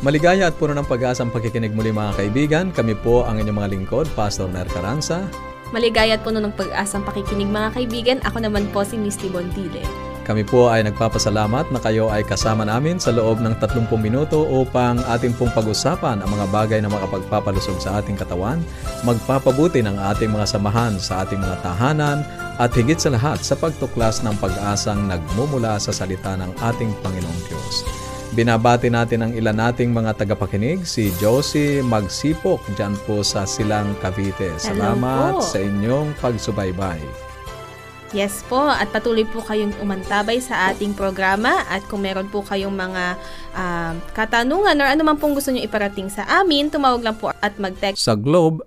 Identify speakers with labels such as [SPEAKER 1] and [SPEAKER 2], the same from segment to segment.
[SPEAKER 1] Maligaya at puno ng pag-asa ang pakikinig muli mga kaibigan. Kami po ang inyong mga lingkod, Pastor Ner Caranza.
[SPEAKER 2] Maligaya at puno ng pag-asang pakikinig mga kaibigan. Ako naman po si Misty Bontile.
[SPEAKER 1] Kami po ay nagpapasalamat na kayo ay kasama namin sa loob ng 30 minuto upang ating pong pag-usapan ang mga bagay na makapagpapalusog sa ating katawan, magpapabuti ng ating mga samahan sa ating mga tahanan, at higit sa lahat sa pagtuklas ng pag-asang nagmumula sa salita ng ating Panginoong Diyos. Binabati natin ang ilan nating mga tagapakinig, si Josie Magsipok dyan po sa Silang Cavite. Salamat
[SPEAKER 2] po.
[SPEAKER 1] sa inyong pagsubaybay.
[SPEAKER 2] Yes po, at patuloy po kayong umantabay sa ating programa at kung meron po kayong mga um, katanungan or ano man pong gusto nyo iparating sa amin, tumawag lang po at mag-text
[SPEAKER 1] Sa Globe,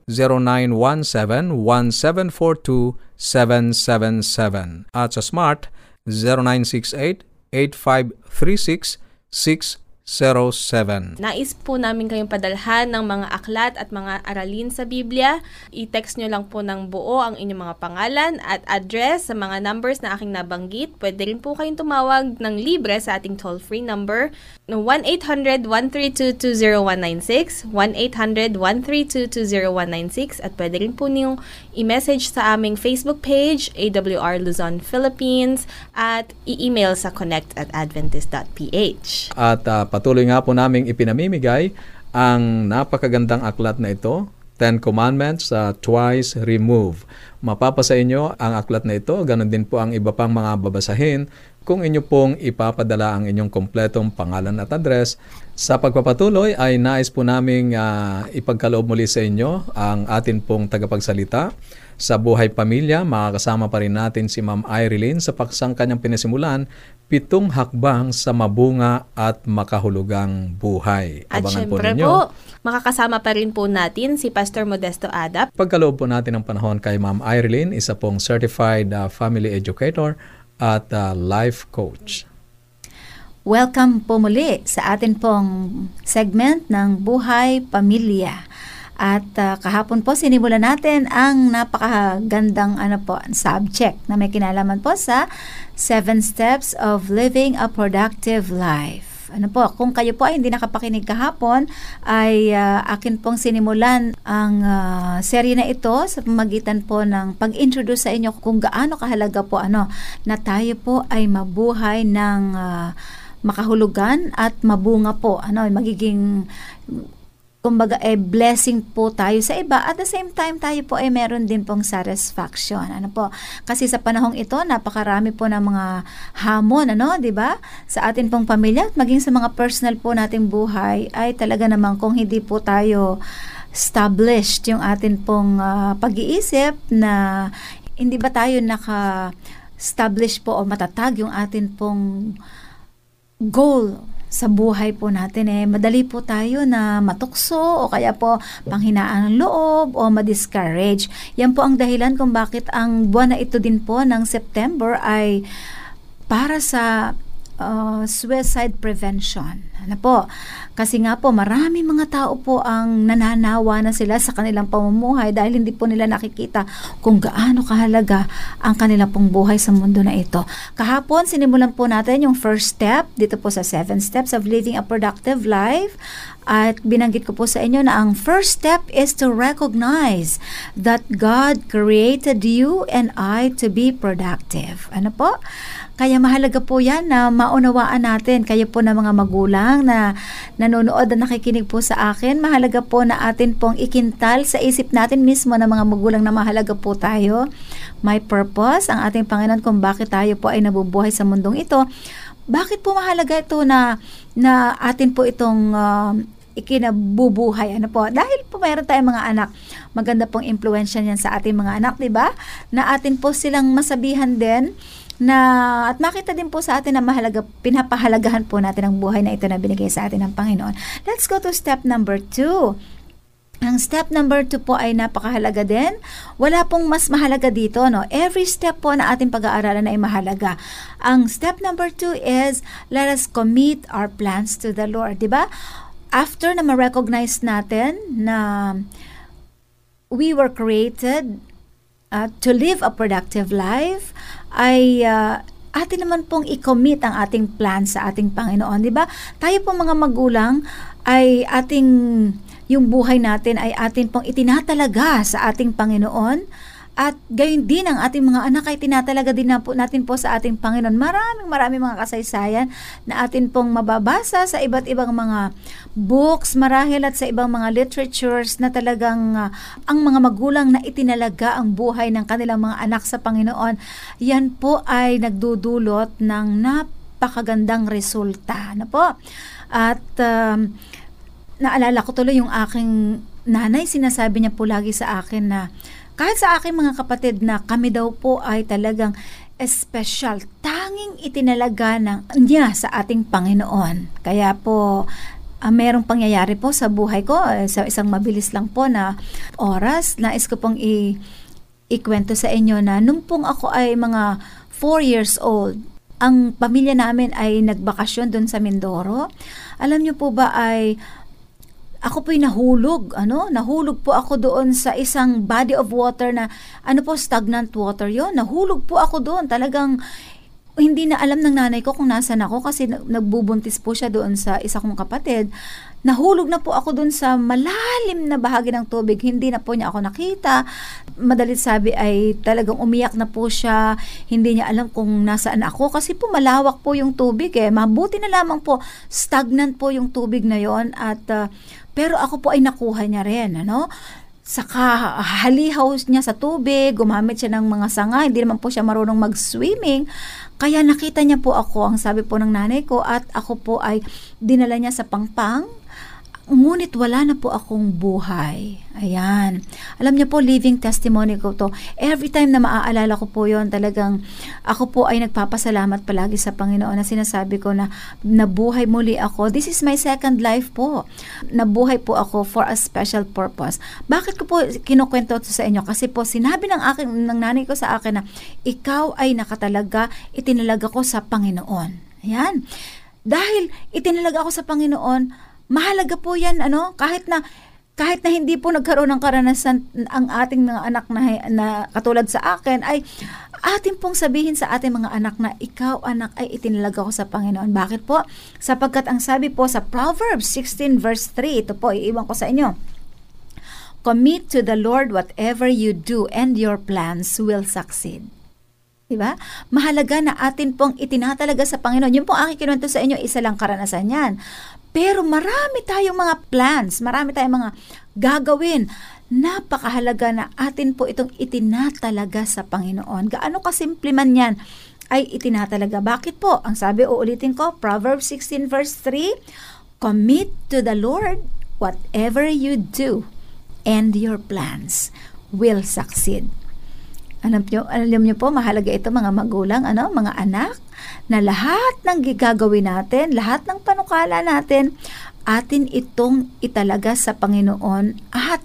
[SPEAKER 1] 0917-1742-777 at sa Smart, 0968-8536 6. 607.
[SPEAKER 2] Nais po namin kayong padalhan ng mga aklat at mga aralin sa Biblia. I-text nyo lang po ng buo ang inyong mga pangalan at address sa mga numbers na aking nabanggit. Pwede rin po kayong tumawag ng libre sa ating toll-free number no 1-800-132-20196, 1-800-132-20196 at pwede rin po niyong i-message sa aming Facebook page, AWR Luzon, Philippines at i-email sa connect at adventist.ph.
[SPEAKER 1] At uh, patuloy nga po naming ipinamimigay ang napakagandang aklat na ito, Ten Commandments uh, Twice Remove. Mapapasa inyo ang aklat na ito, ganun din po ang iba pang mga babasahin kung inyo pong ipapadala ang inyong kompletong pangalan at address. Sa pagpapatuloy ay nais po naming uh, ipagkaloob muli sa inyo ang atin pong tagapagsalita. Sa buhay pamilya, makakasama pa rin natin si Ma'am Irene sa paksang kanyang pinasimulan, pitong hakbang sa mabunga at makahulugang buhay.
[SPEAKER 2] At
[SPEAKER 1] Abangan
[SPEAKER 2] syempre
[SPEAKER 1] ninyo.
[SPEAKER 2] po, makakasama pa rin po natin si Pastor Modesto Adap.
[SPEAKER 1] Pagkaloob po natin ng panahon kay Ma'am Irene, isa pong certified uh, family educator at uh, life coach.
[SPEAKER 3] Welcome po muli sa atin pong segment ng Buhay Pamilya. At uh, kahapon po sinimulan natin ang napakagandang ano po, subject na may kinalaman po sa Seven Steps of Living a Productive Life. Ano po, kung kayo po ay hindi nakapakinig kahapon, ay uh, akin pong sinimulan ang uh, serye na ito sa pamagitan po ng pag-introduce sa inyo kung gaano kahalaga po ano na tayo po ay mabuhay ng uh, makahulugan at mabunga po. Ano, magiging kumbaga eh blessing po tayo sa iba. At the same time tayo po ay eh, meron din pong satisfaction. Ano po? Kasi sa panahong ito napakarami po ng mga hamon ano di ba? Sa atin pong pamilya at maging sa mga personal po nating buhay ay talaga namang kung hindi po tayo established yung atin pong uh, pag-iisip na hindi ba tayo naka establish po o matatag yung atin pong goal sa buhay po natin eh madali po tayo na matukso o kaya po panghinaan ng loob o ma-discourage. Yan po ang dahilan kung bakit ang buwan na ito din po ng September ay para sa uh, suicide prevention. Ano po? Kasi nga po, marami mga tao po ang nananawa na sila sa kanilang pamumuhay dahil hindi po nila nakikita kung gaano kahalaga ang kanilang pong buhay sa mundo na ito. Kahapon, sinimulan po natin yung first step dito po sa seven steps of living a productive life. At binanggit ko po sa inyo na ang first step is to recognize that God created you and I to be productive. Ano po? Kaya mahalaga po yan na maunawaan natin. Kayo po na mga magulang na nanonood at nakikinig po sa akin, mahalaga po na atin pong ikintal sa isip natin mismo na mga magulang na mahalaga po tayo. May purpose ang ating Panginoon kung bakit tayo po ay nabubuhay sa mundong ito. Bakit po mahalaga ito na, na atin po itong uh, ikinabubuhay. Ano po? Dahil po mayroon tayong mga anak, maganda pong impluensya niyan sa ating mga anak, di ba? Na atin po silang masabihan din na at makita din po sa atin na mahalaga, pinapahalagahan po natin ang buhay na ito na binigay sa atin ng Panginoon. Let's go to step number two. Ang step number two po ay napakahalaga din. Wala pong mas mahalaga dito, no? Every step po na ating pag-aaralan ay mahalaga. Ang step number two is, let us commit our plans to the Lord, di ba? After na ma-recognize natin na we were created uh, to live a productive life, ay uh, atin naman pong i-commit ang ating plan sa ating Panginoon, di ba? Tayo po mga magulang ay ating yung buhay natin ay atin pong itinatalaga sa ating Panginoon at gayon din ang ating mga anak ay tinatalaga din na po natin po sa ating Panginoon. Maraming maraming mga kasaysayan na atin pong mababasa sa iba't ibang mga books, marahil at sa ibang mga literatures na talagang uh, ang mga magulang na itinalaga ang buhay ng kanilang mga anak sa Panginoon. Yan po ay nagdudulot ng napakagandang resulta. Ano po? At um, naalala ko tuloy yung aking nanay, sinasabi niya po lagi sa akin na kahit sa aking mga kapatid na kami daw po ay talagang special, tanging itinalaga ng niya sa ating Panginoon. Kaya po, uh, merong pangyayari po sa buhay ko, uh, sa isang mabilis lang po na oras, nais ko pong i- ikwento sa inyo na nung pong ako ay mga 4 years old, ang pamilya namin ay nagbakasyon doon sa Mindoro. Alam niyo po ba ay ako po'y nahulog, ano? Nahulog po ako doon sa isang body of water na, ano po, stagnant water yon Nahulog po ako doon. Talagang, hindi na alam ng nanay ko kung nasan ako kasi nagbubuntis po siya doon sa isa kong kapatid. Nahulog na po ako dun sa malalim na bahagi ng tubig. Hindi na po niya ako nakita. Madalit sabi ay talagang umiyak na po siya. Hindi niya alam kung nasaan ako kasi po malawak po yung tubig eh. Mabuti na lamang po stagnant po yung tubig na yon at uh, pero ako po ay nakuha niya rin, ano? Saka halihaw niya sa tubig, gumamit siya ng mga sanga, hindi naman po siya marunong mag-swimming. Kaya nakita niya po ako, ang sabi po ng nanay ko, at ako po ay dinala niya sa pangpang Ngunit wala na po akong buhay. Ayan. Alam niyo po, living testimony ko to. Every time na maaalala ko po yon talagang ako po ay nagpapasalamat palagi sa Panginoon na sinasabi ko na nabuhay muli ako. This is my second life po. Nabuhay po ako for a special purpose. Bakit ko po kinukwento to sa inyo? Kasi po sinabi ng, akin, ng nanay ko sa akin na ikaw ay nakatalaga, itinalaga ko sa Panginoon. Ayan. Dahil itinalaga ako sa Panginoon, mahalaga po yan, ano, kahit na kahit na hindi po nagkaroon ng karanasan ang ating mga anak na, na katulad sa akin, ay atin pong sabihin sa ating mga anak na ikaw anak ay itinalaga ko sa Panginoon. Bakit po? Sapagkat ang sabi po sa Proverbs 16 verse 3, ito po, iiwan ko sa inyo. Commit to the Lord whatever you do and your plans will succeed. Diba? Mahalaga na atin pong itinatalaga sa Panginoon. Yung pong aking kinuwento sa inyo, isa lang karanasan yan. Pero marami tayong mga plans, marami tayong mga gagawin. Napakahalaga na atin po itong itinatalaga sa Panginoon. Gaano kasimple man yan ay itinatalaga. Bakit po? Ang sabi, uulitin ko, Proverbs 16 verse 3, Commit to the Lord whatever you do, and your plans will succeed. Alam niyo, alam niyo po, mahalaga ito mga magulang, ano, mga anak, na lahat ng gagawin natin, lahat ng panukala natin, atin itong italaga sa Panginoon at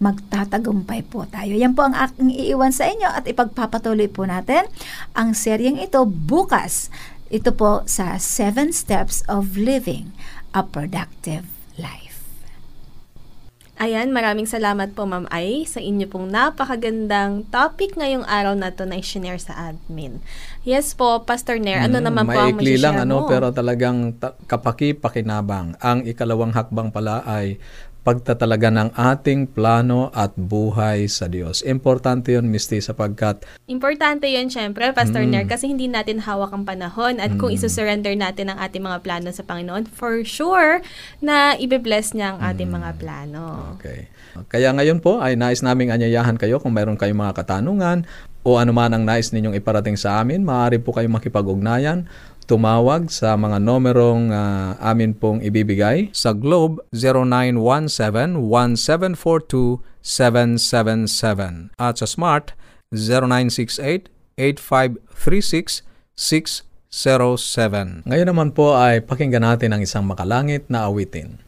[SPEAKER 3] magtatagumpay po tayo. Yan po ang aking iiwan sa inyo at ipagpapatuloy po natin ang seryeng ito bukas. Ito po sa 7 Steps of Living a Productive.
[SPEAKER 2] Ayan, maraming salamat po Ma'am Ay sa inyo pong napakagandang topic ngayong araw na to na i-share sa admin. Yes po, Pastor Nair, ano mm, naman po ang
[SPEAKER 1] maikli lang ano, pero talagang ta- kapaki-pakinabang. Ang ikalawang hakbang pala ay pagtatalaga ng ating plano at buhay sa Diyos. Importante yun, Misty, sapagkat...
[SPEAKER 2] Importante yun, syempre, Pastor mm. Nair, kasi hindi natin hawak ang panahon at mm. kung isusurrender natin ang ating mga plano sa Panginoon, for sure na ibe-bless niya ang ating mm. mga plano.
[SPEAKER 1] Okay. Kaya ngayon po ay nais naming anyayahan kayo kung mayroon kayong mga katanungan o anuman ang nais ninyong iparating sa amin, maaari po kayong makipag-ugnayan tumawag sa mga numerong uh, amin pong ibibigay. Sa Globe, 0917-1742-777. At sa Smart, 0968-8536-607. Ngayon naman po ay pakinggan natin ang isang makalangit na awitin.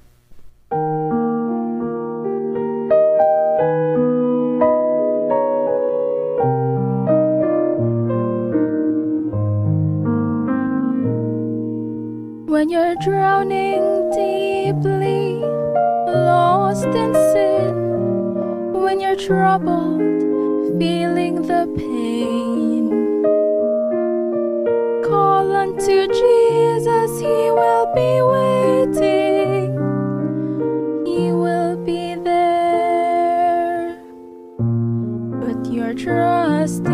[SPEAKER 4] When you're drowning deeply, lost in sin, when you're troubled, feeling the pain, call unto Jesus, He will be waiting. He will be there. Put your trust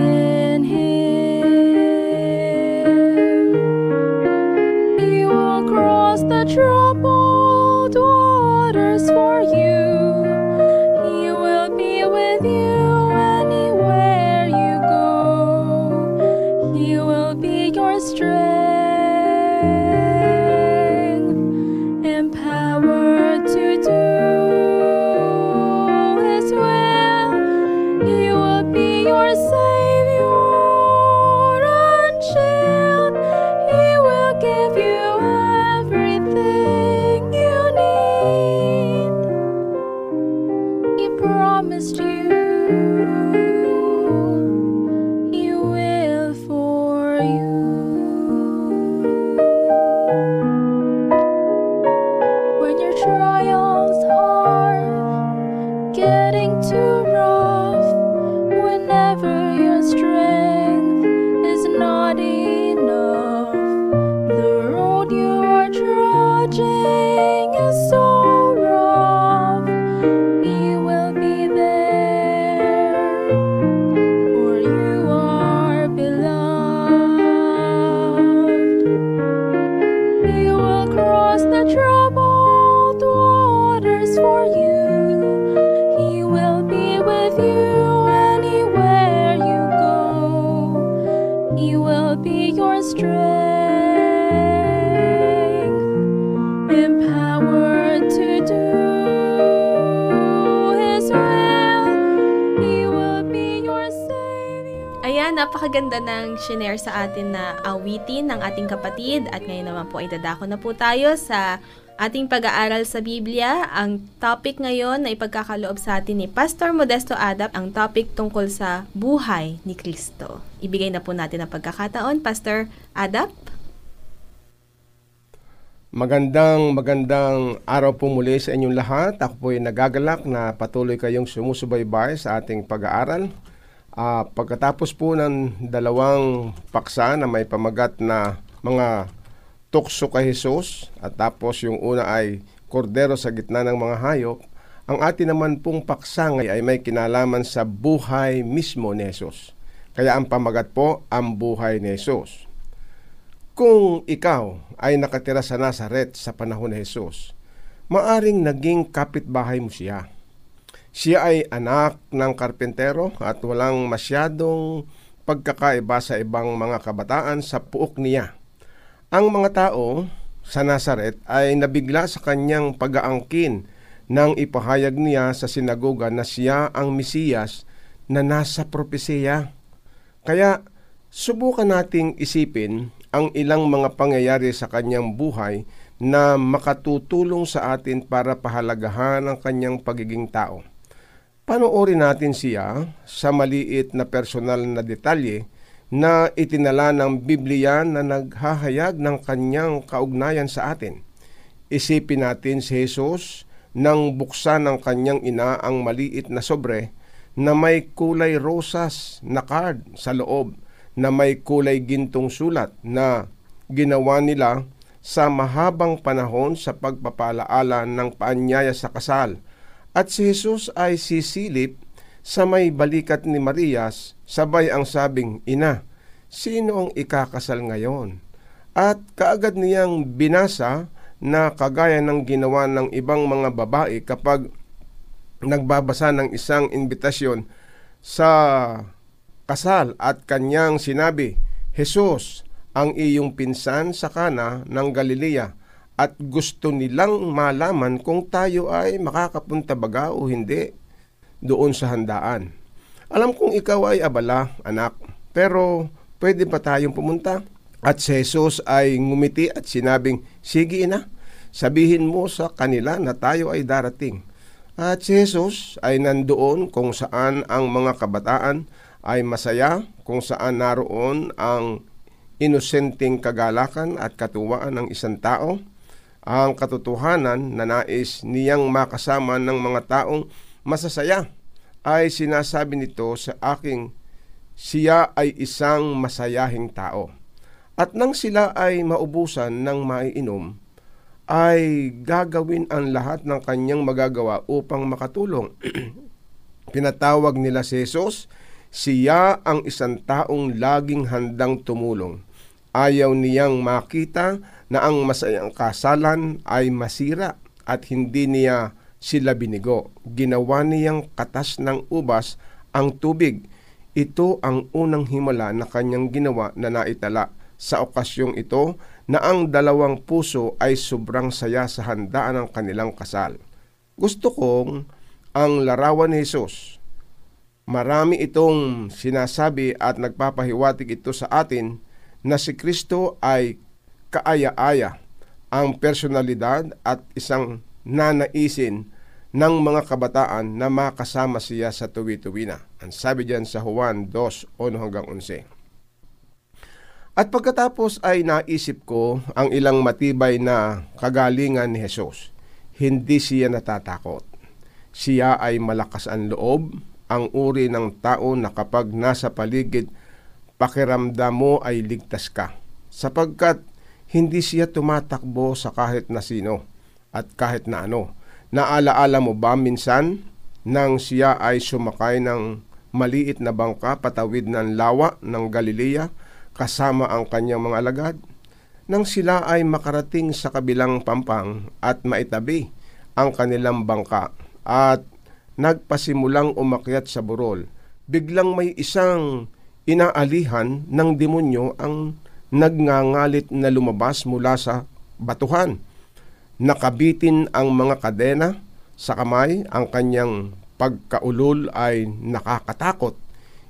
[SPEAKER 2] Ayan, napakaganda ng shinare sa atin na awitin ng ating kapatid. At ngayon naman po ay dadako na po tayo sa ating pag-aaral sa Biblia. Ang topic ngayon na ipagkakaloob sa atin ni Pastor Modesto Adap, ang topic tungkol sa buhay ni Kristo. Ibigay na po natin ang pagkakataon. Pastor Adap?
[SPEAKER 5] Magandang magandang araw po muli sa inyong lahat. Ako po ay nagagalak na patuloy kayong sumusubaybay sa ating pag-aaral. Ah, pagkatapos po ng dalawang paksa na may pamagat na mga tukso kay Jesus at tapos yung una ay kordero sa gitna ng mga hayop, ang atin naman pong paksa ngayon ay may kinalaman sa buhay mismo ni Jesus. Kaya ang pamagat po, ang buhay ni Jesus. Kung ikaw ay nakatira sa Nazaret sa panahon ni Jesus, maaring naging kapitbahay mo siya. Siya ay anak ng karpentero at walang masyadong pagkakaiba sa ibang mga kabataan sa puok niya. Ang mga tao sa Nazaret ay nabigla sa kanyang pag-aangkin nang ipahayag niya sa sinagoga na siya ang Mesiyas na nasa propesiya. Kaya subukan nating isipin ang ilang mga pangyayari sa kanyang buhay na makatutulong sa atin para pahalagahan ang kanyang pagiging tao. Panoorin natin siya sa maliit na personal na detalye na itinala ng Biblia na naghahayag ng kanyang kaugnayan sa atin. Isipin natin si Jesus nang buksan ng kanyang ina ang maliit na sobre na may kulay rosas na card sa loob na may kulay gintong sulat na ginawa nila sa mahabang panahon sa pagpapalaala ng paanyaya sa kasal. At si Jesus ay sisilip sa may balikat ni Marias, sabay ang sabing, Ina, sino ang ikakasal ngayon? At kaagad niyang binasa na kagaya ng ginawa ng ibang mga babae kapag nagbabasa ng isang invitasyon sa kasal at kanyang sinabi, Jesus, ang iyong pinsan sa kana ng Galilea at gusto nilang malaman kung tayo ay makakapunta baga o hindi doon sa handaan. Alam kong ikaw ay abala, anak, pero pwede ba tayong pumunta? At si Jesus ay ngumiti at sinabing, Sige ina, sabihin mo sa kanila na tayo ay darating. At si Jesus ay nandoon kung saan ang mga kabataan ay masaya, kung saan naroon ang inosenteng kagalakan at katuwaan ng isang tao, ang katotohanan na nais niyang makasama ng mga taong masasaya ay sinasabi nito sa aking siya ay isang masayahing tao. At nang sila ay maubusan ng maiinom, ay gagawin ang lahat ng kanyang magagawa upang makatulong. Pinatawag nila si Jesus, siya ang isang taong laging handang tumulong. Ayaw niyang makita na ang masayang kasalan ay masira at hindi niya sila binigo. Ginawa niyang katas ng ubas ang tubig. Ito ang unang himala na kanyang ginawa na naitala sa okasyong ito na ang dalawang puso ay sobrang saya sa handaan ng kanilang kasal. Gusto kong ang larawan ni Jesus. Marami itong sinasabi at nagpapahiwatig ito sa atin na si Kristo ay kaaya-aya ang personalidad at isang nanaisin ng mga kabataan na makasama siya sa tuwi-tuwi na. Ang sabi diyan sa Juan 2, 1 hanggang 11. At pagkatapos ay naisip ko ang ilang matibay na kagalingan ni Jesus. Hindi siya natatakot. Siya ay malakas ang loob, ang uri ng tao na kapag nasa paligid, pakiramdam mo ay ligtas ka. Sapagkat hindi siya tumatakbo sa kahit na sino at kahit na ano. Naalaala mo ba minsan nang siya ay sumakay ng maliit na bangka patawid ng lawa ng Galilea kasama ang kanyang mga alagad? Nang sila ay makarating sa kabilang pampang at maitabi ang kanilang bangka at nagpasimulang umakyat sa burol, biglang may isang inaalihan ng demonyo ang nagngangalit na lumabas mula sa batuhan. Nakabitin ang mga kadena sa kamay, ang kanyang pagkaulol ay nakakatakot.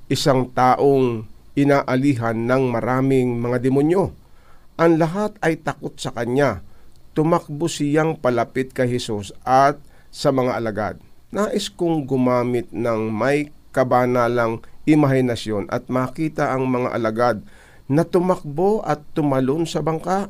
[SPEAKER 5] Isang taong inaalihan ng maraming mga demonyo. Ang lahat ay takot sa kanya. Tumakbo siyang palapit kay Jesus at sa mga alagad. Nais kong gumamit ng may kabanalang imahinasyon at makita ang mga alagad na tumakbo at tumalon sa bangka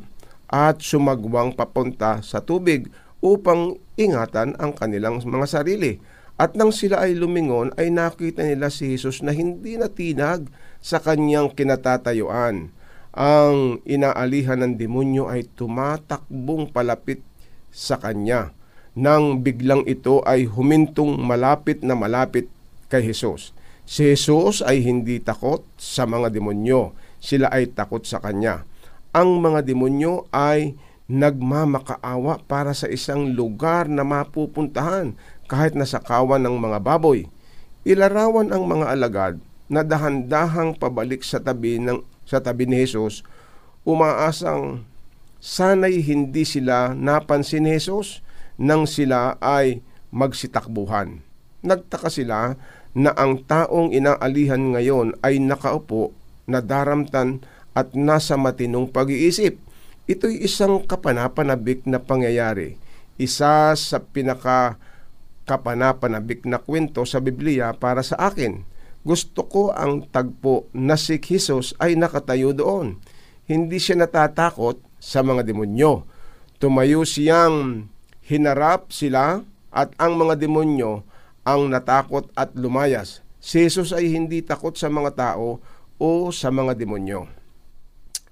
[SPEAKER 5] at sumagwang papunta sa tubig upang ingatan ang kanilang mga sarili. At nang sila ay lumingon ay nakita nila si Jesus na hindi natinag sa kanyang kinatatayuan. Ang inaalihan ng demonyo ay tumatakbong palapit sa kanya nang biglang ito ay humintong malapit na malapit kay Jesus. Si Jesus ay hindi takot sa mga demonyo, sila ay takot sa kanya. Ang mga demonyo ay nagmamakaawa para sa isang lugar na mapupuntahan kahit nasa kawan ng mga baboy. Ilarawan ang mga alagad na dahan-dahang pabalik sa tabi ng sa tabi ni Jesus, umaasang sanay hindi sila napansin ni Jesus nang sila ay magsitakbuhan. Nagtaka sila na ang taong inaalihan ngayon ay nakaupo, nadaramtan at nasa matinong pag-iisip. Ito'y isang kapanapanabik na pangyayari. Isa sa pinaka kapanapanabik na kwento sa Biblia para sa akin. Gusto ko ang tagpo na si Jesus ay nakatayo doon. Hindi siya natatakot sa mga demonyo. Tumayo siyang hinarap sila at ang mga demonyo ang natakot at lumayas. Si Jesus ay hindi takot sa mga tao o sa mga demonyo.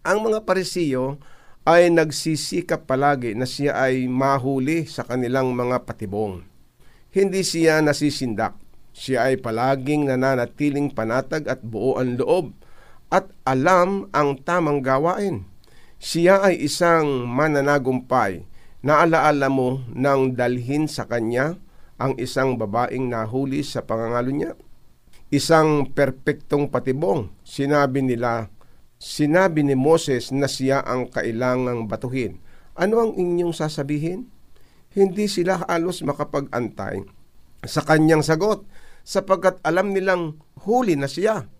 [SPEAKER 5] Ang mga parisiyo ay nagsisikap palagi na siya ay mahuli sa kanilang mga patibong. Hindi siya nasisindak. Siya ay palaging nananatiling panatag at buo ang loob at alam ang tamang gawain. Siya ay isang mananagumpay na alaala mo nang dalhin sa kanya ang isang babaeng nahuli sa pangangalo niya. Isang perpektong patibong. Sinabi nila, sinabi ni Moses na siya ang kailangang batuhin. Ano ang inyong sasabihin? Hindi sila halos makapag-antay sa kanyang sagot sapagkat alam nilang huli na siya.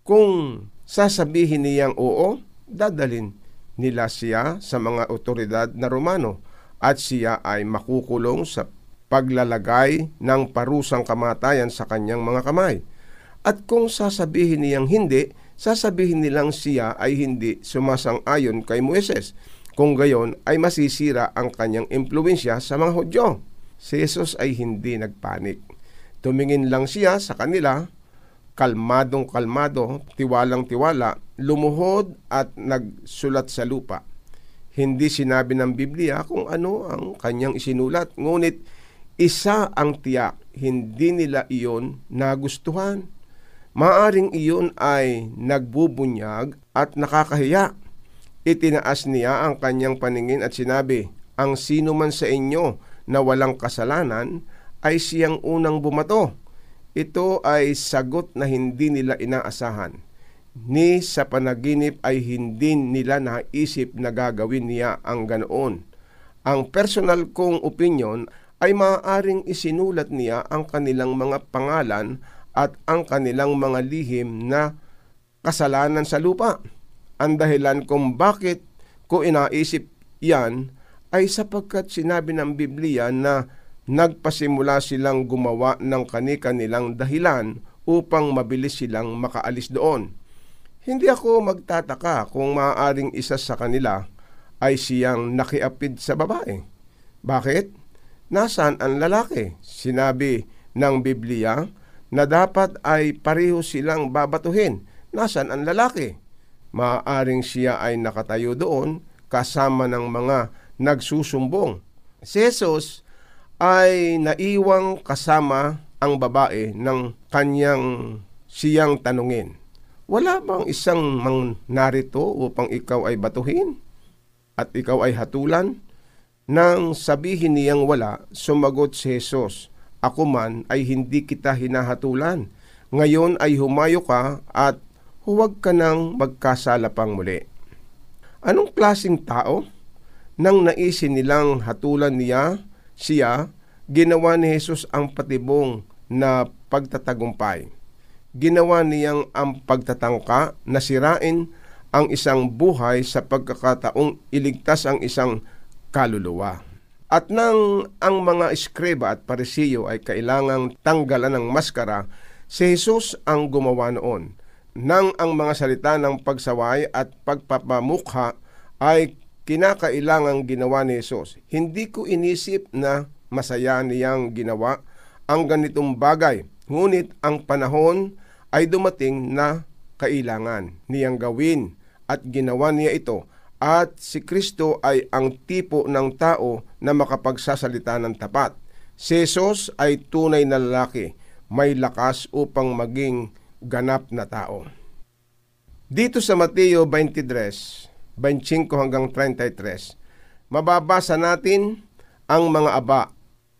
[SPEAKER 5] Kung sasabihin niyang oo, dadalin nila siya sa mga otoridad na Romano at siya ay makukulong sa paglalagay ng parusang kamatayan sa kanyang mga kamay. At kung sasabihin niyang hindi, sasabihin nilang siya ay hindi sumasang-ayon kay Moises. Kung gayon ay masisira ang kanyang impluensya sa mga Hudyo. Si Jesus ay hindi nagpanik. Tumingin lang siya sa kanila, kalmadong kalmado, tiwalang tiwala, lumuhod at nagsulat sa lupa. Hindi sinabi ng Biblia kung ano ang kanyang isinulat, ngunit isa ang tiyak, hindi nila iyon nagustuhan. Maaring iyon ay nagbubunyag at nakakahiya. Itinaas niya ang kanyang paningin at sinabi, Ang sino man sa inyo na walang kasalanan ay siyang unang bumato. Ito ay sagot na hindi nila inaasahan. Ni sa panaginip ay hindi nila naisip na gagawin niya ang ganoon. Ang personal kong opinion ay maaaring isinulat niya ang kanilang mga pangalan at ang kanilang mga lihim na kasalanan sa lupa. Ang dahilan kung bakit ko inaisip yan ay sapagkat sinabi ng Biblia na nagpasimula silang gumawa ng kani-kanilang dahilan upang mabilis silang makaalis doon. Hindi ako magtataka kung maaaring isa sa kanila ay siyang nakiapid sa babae. Bakit? Nasaan ang lalaki? Sinabi ng Biblia na dapat ay pareho silang babatuhin. Nasaan ang lalaki? Maaaring siya ay nakatayo doon kasama ng mga nagsusumbong. Si Jesus ay naiwang kasama ang babae ng kanyang siyang tanungin. Wala bang isang mang narito upang ikaw ay batuhin? At ikaw ay hatulan? Nang sabihin niyang wala, sumagot si Jesus, Ako man ay hindi kita hinahatulan. Ngayon ay humayo ka at huwag ka nang magkasala pang muli. Anong klasing tao? Nang naisin nilang hatulan niya, siya, ginawa ni Jesus ang patibong na pagtatagumpay. Ginawa niyang ang pagtatangka na sirain ang isang buhay sa pagkakataong iligtas ang isang kaluluwa. At nang ang mga eskreba at parisiyo ay kailangang tanggalan ng maskara, si Jesus ang gumawa noon. Nang ang mga salita ng pagsaway at pagpapamukha ay kinakailangang ginawa ni Jesus. Hindi ko inisip na masaya niyang ginawa ang ganitong bagay. Ngunit ang panahon ay dumating na kailangan niyang gawin at ginawa niya ito at si Kristo ay ang tipo ng tao na makapagsasalita ng tapat. Si Jesus ay tunay na lalaki, may lakas upang maging ganap na tao. Dito sa Mateo 23, 25 hanggang 33, mababasa natin ang mga aba,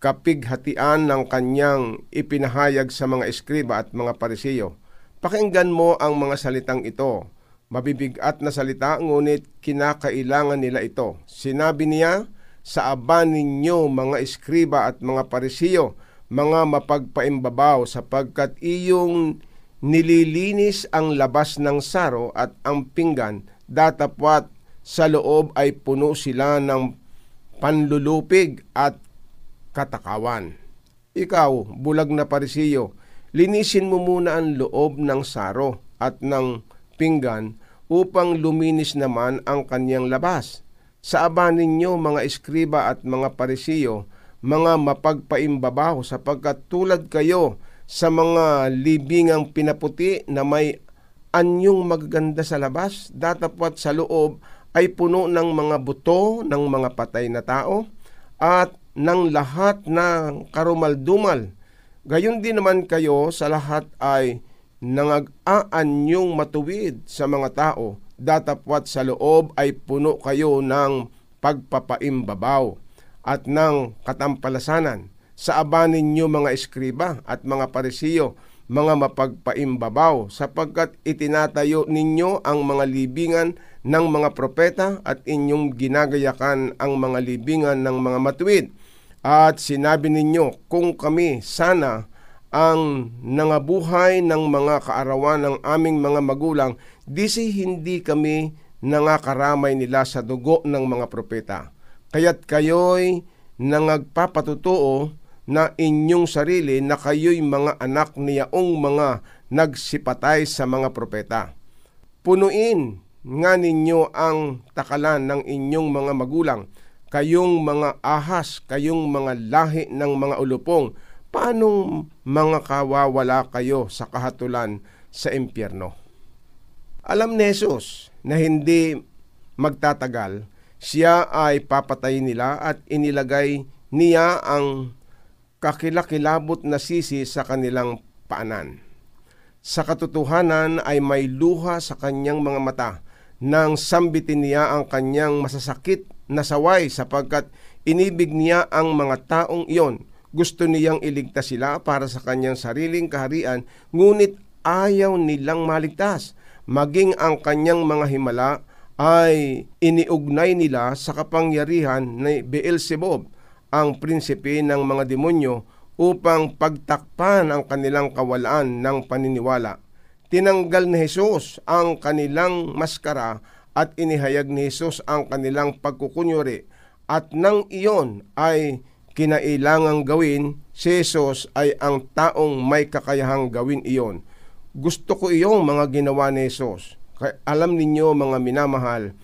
[SPEAKER 5] kapighatian ng kanyang ipinahayag sa mga eskriba at mga parisiyo. Pakinggan mo ang mga salitang ito. Mabibigat na salita, ngunit kinakailangan nila ito. Sinabi niya, sa aba ninyo mga eskriba at mga parisiyo, mga mapagpaimbabaw sapagkat iyong nililinis ang labas ng saro at ang pinggan, datapwat sa loob ay puno sila ng panlulupig at katakawan. Ikaw, bulag na parisiyo, linisin mo muna ang loob ng saro at ng pinggan upang luminis naman ang kanyang labas. Sa aba ninyo mga eskriba at mga parisiyo, mga mapagpaimbabaho sapagkat tulad kayo sa mga libingang pinaputi na may anyong magaganda sa labas, datapwat sa loob ay puno ng mga buto ng mga patay na tao at ng lahat ng karumaldumal. Gayon din naman kayo sa lahat ay nangag-aanyong matuwid sa mga tao, datapwat sa loob ay puno kayo ng pagpapaimbabaw at ng katampalasanan. Sa aba ninyo mga eskriba at mga parisiyo, mga mapagpaimbabaw, sapagkat itinatayo ninyo ang mga libingan ng mga propeta at inyong ginagayakan ang mga libingan ng mga matuwid. At sinabi ninyo, kung kami sana ang nangabuhay ng mga kaarawan ng aming mga magulang, disi hindi kami nangakaramay nila sa dugo ng mga propeta. Kaya't kayo'y nangagpapatutuo na inyong sarili na kayo'y mga anak niyaong mga nagsipatay sa mga propeta. punuin nga ninyo ang takalan ng inyong mga magulang, kayong mga ahas, kayong mga lahi ng mga ulupong, paanong mga kawawala kayo sa kahatulan sa impyerno? Alam ni Jesus na hindi magtatagal, siya ay papatayin nila at inilagay niya ang kakilakilabot na sisi sa kanilang paanan. Sa katotohanan ay may luha sa kanyang mga mata nang sambitin niya ang kanyang masasakit na saway sapagkat inibig niya ang mga taong iyon. Gusto niyang iligtas sila para sa kanyang sariling kaharian, ngunit ayaw nilang maligtas. Maging ang kanyang mga himala ay iniugnay nila sa kapangyarihan ni Beelzebub, ang prinsipe ng mga demonyo, upang pagtakpan ang kanilang kawalaan ng paniniwala. Tinanggal ni Jesus ang kanilang maskara at inihayag ni Jesus ang kanilang pagkukunyuri at nang iyon ay kinailangang gawin, si Jesus ay ang taong may kakayahang gawin iyon. Gusto ko iyong mga ginawa ni Jesus. Kaya alam ninyo mga minamahal,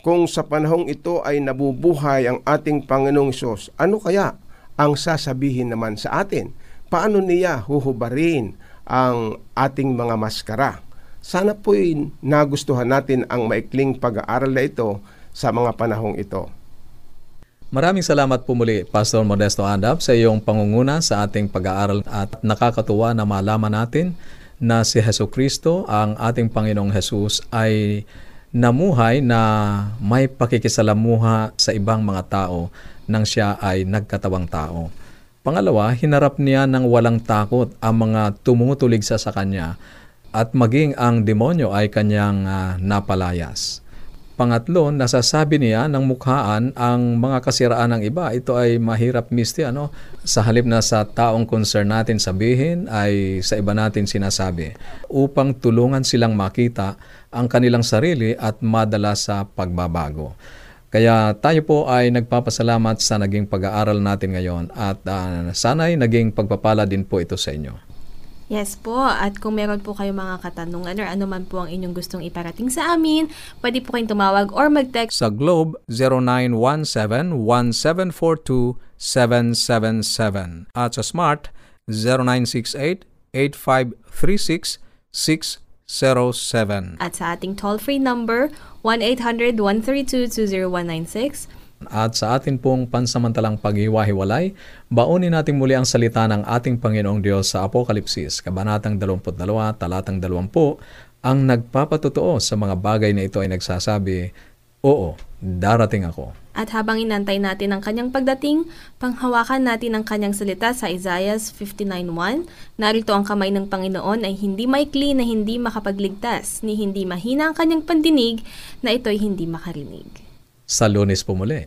[SPEAKER 5] kung sa panahong ito ay nabubuhay ang ating Panginoong Isos, ano kaya ang sasabihin naman sa atin? Paano niya huhubarin ang ating mga maskara? Sana po'y nagustuhan natin ang maikling pag-aaral na ito sa mga panahong ito.
[SPEAKER 1] Maraming salamat po muli, Pastor Modesto Andap, sa iyong pangunguna sa ating pag-aaral at nakakatuwa na malaman natin na si Heso Kristo, ang ating Panginoong Jesus, ay namuhay na may pakikisalamuha sa ibang mga tao nang siya ay nagkatawang tao. Pangalawa, hinarap niya ng walang takot ang mga tumutulig sa sa kanya at maging ang demonyo ay kanyang ah, napalayas. Pangatlo, nasasabi niya ng mukhaan ang mga kasiraan ng iba. Ito ay mahirap misti. Ano? Sa halip na sa taong concern natin sabihin, ay sa iba natin sinasabi. Upang tulungan silang makita ang kanilang sarili at madala sa pagbabago. Kaya tayo po ay nagpapasalamat sa naging pag-aaral natin ngayon at uh, sana'y naging pagpapala din po ito sa inyo.
[SPEAKER 2] Yes po, at kung meron po kayo mga katanungan or ano man po ang inyong gustong iparating sa amin, pwede po kayong tumawag or mag-text
[SPEAKER 1] Sa Globe, 0917-1742777 at sa Smart, 0968-8536-607.
[SPEAKER 2] at sa ating toll-free number 1-800-132-20196.
[SPEAKER 1] At sa atin pong pansamantalang paghiwa-hiwalay, baunin natin muli ang salita ng ating Panginoong Diyos sa Apokalipsis, Kabanatang 22, Talatang 20, ang nagpapatotoo sa mga bagay na ito ay nagsasabi, Oo, darating ako.
[SPEAKER 2] At habang inantay natin ang kanyang pagdating, panghawakan natin ang kanyang salita sa Isaiah 59.1. Narito ang kamay ng Panginoon ay hindi maikli na hindi makapagligtas, ni hindi mahina ang kanyang pandinig na ito'y hindi makarinig.
[SPEAKER 1] Sa lunes po muli.